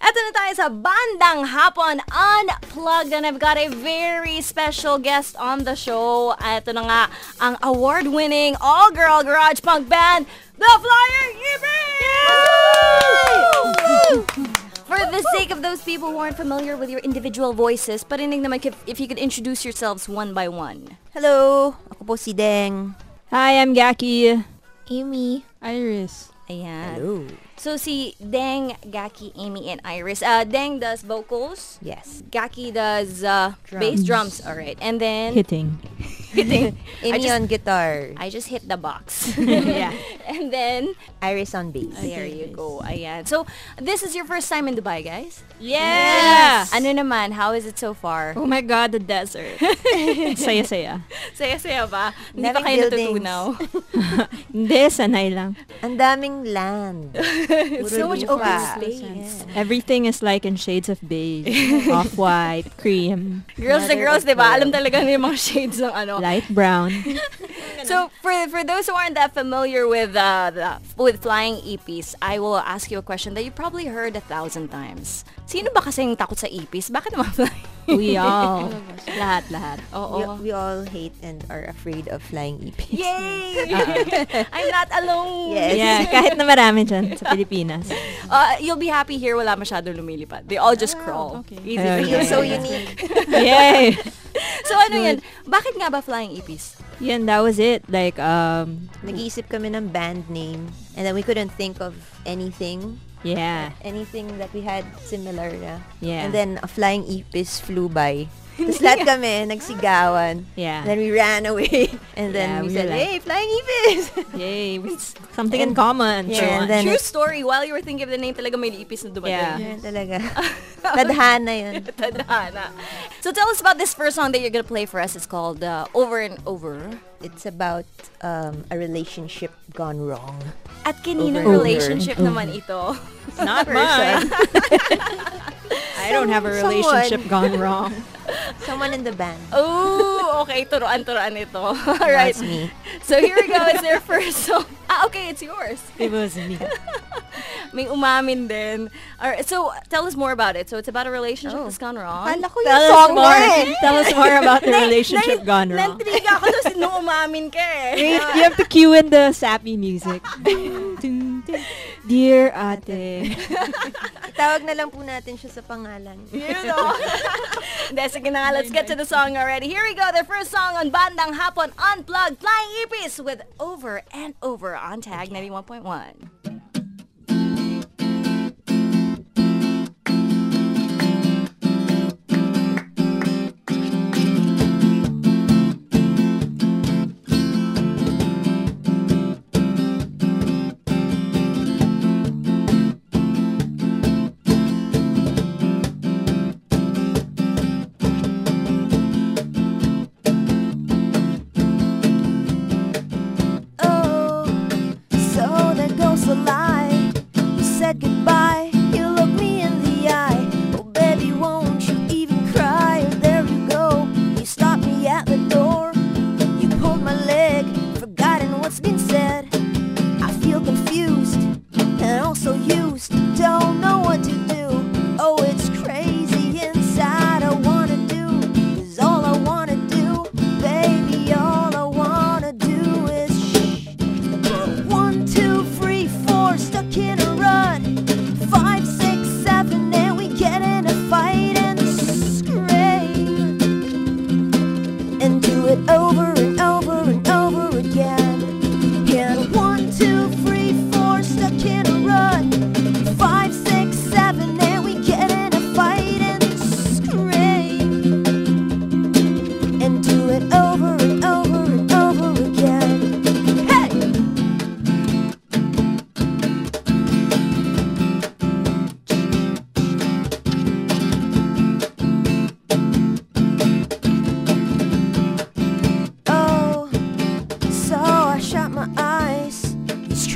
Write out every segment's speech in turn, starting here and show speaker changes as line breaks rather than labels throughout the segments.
Eto na tayo sa Bandang Hapon Unplugged and I've got a very special guest on the show. Eto na nga ang award-winning all-girl garage punk band, The Flying Ipis! For the sake of those people who aren't familiar with your individual voices, parinig naman if, if you could introduce yourselves one by one.
Hello! Ako po si Deng.
Hi, I'm Gaki.
Amy.
Iris.
Ayan.
Hello.
So si Deng, Gaki, Amy, and Iris. Uh, Deng does vocals.
Yes.
Gaki does uh, bass drums. All right. And then
Hitting.
I
Amy
just,
on guitar.
I just hit the box.
yeah.
and then
Iris on bass.
there you go. Ayan. So this is your first time in Dubai, guys?
Yeah.
Ano naman? How is it so far?
Oh my God, the desert. Saya-saya.
Saya-saya ba? Hindi pa kayo
buildings.
natutunaw?
Hindi, sanay lang.
Ang daming land.
so much open space.
Everything is like in shades of beige. Off-white, cream,
Girls na
Mother
girls,
of
di ba? Alam talaga nila yung mga shades ng ano.
Light brown.
So for for those who aren't that familiar with uh, the, with Flying Ipis, I will ask you a question that you probably heard a thousand times. Sino ba kasing takot sa EPs? Bakit naman flying?
We all. lahat, lahat.
Oo.
We, we all hate and are afraid of Flying Ipis.
Yay! I'm not alone.
Yes.
Yeah, kahit na marami dyan sa Pilipinas.
Uh, you'll be happy here wala masyadong lumilipad. They all just crawl.
okay.
Easy
Oh,
for
yeah.
you.
Feel so unique.
Yay!
So ano yan? Bakit nga ba flying EPs?
Yan, that was it. Like, um,
Nag-iisip kami ng band name and then we couldn't think of anything.
yeah.
Anything that we had similar na.
Yeah.
And then a flying epis flew by. Tapos lahat kami nagsigawan.
Yeah.
And then we ran away. And then
Yeah,
we,
we
said,
like-
hey, flying ipis!
Yay. with Something in common.
Yeah,
So,
and then
True
it-
story. While you were thinking of the name, talaga may ipis na dumating.
Yeah.
Yan talaga. Tadhana yun.
Tadhana. So tell us about this first song that you're gonna play for us. It's called uh, Over and Over.
It's about um, a relationship gone wrong.
At kaninong
Over
relationship
over.
naman ito?
not mine. I don't have a relationship
someone.
gone wrong.
Someone in the band.
Oh, okay. Turuan, turuan ito. All right.
That's me.
So here we go. It's their first song. Ah, okay. It's yours.
It was me.
May umamin din. All right. So tell us more about it. So it's about a relationship
Oh.
that's gone wrong.
Kala ko
Tell
yung
us
song
more.
mo eh.
Tell us more about the relationship gone wrong.
Nantriga ako doon nung umamin ka eh.
Wait, you have to cue in the sappy music. Dear ate.
Tawag na lang po natin siya sa pangalan.
You know. Hindi, sige na nga, let's get to the song already. Here we go, the first song on Bandang Hapon Unplugged, Flying Ipis with Over and Over on Tag 91.1.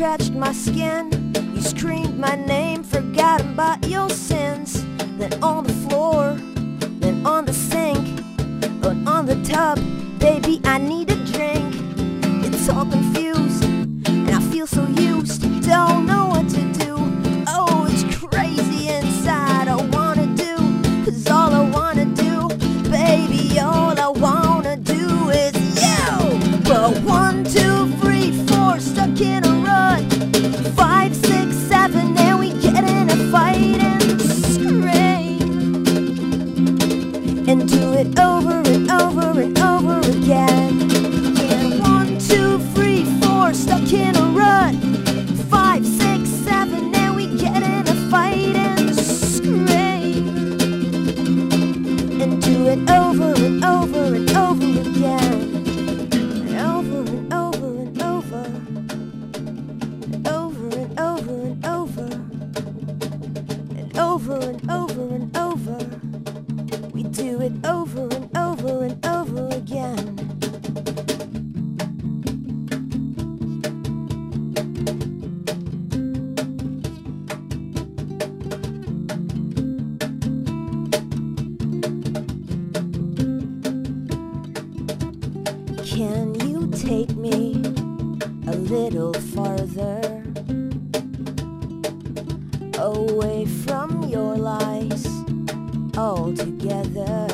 scratched my skin. You screamed my name, forgotten about your sins. Then on the floor, then on the sink Then on the tub, baby I need a drink. It's all confused, and I feel so used Don't know what to do, oh it's crazy inside
I wanna do, cause all I wanna do Baby all I wanna do is you. But one, two Can you take me a little farther away from your lies altogether?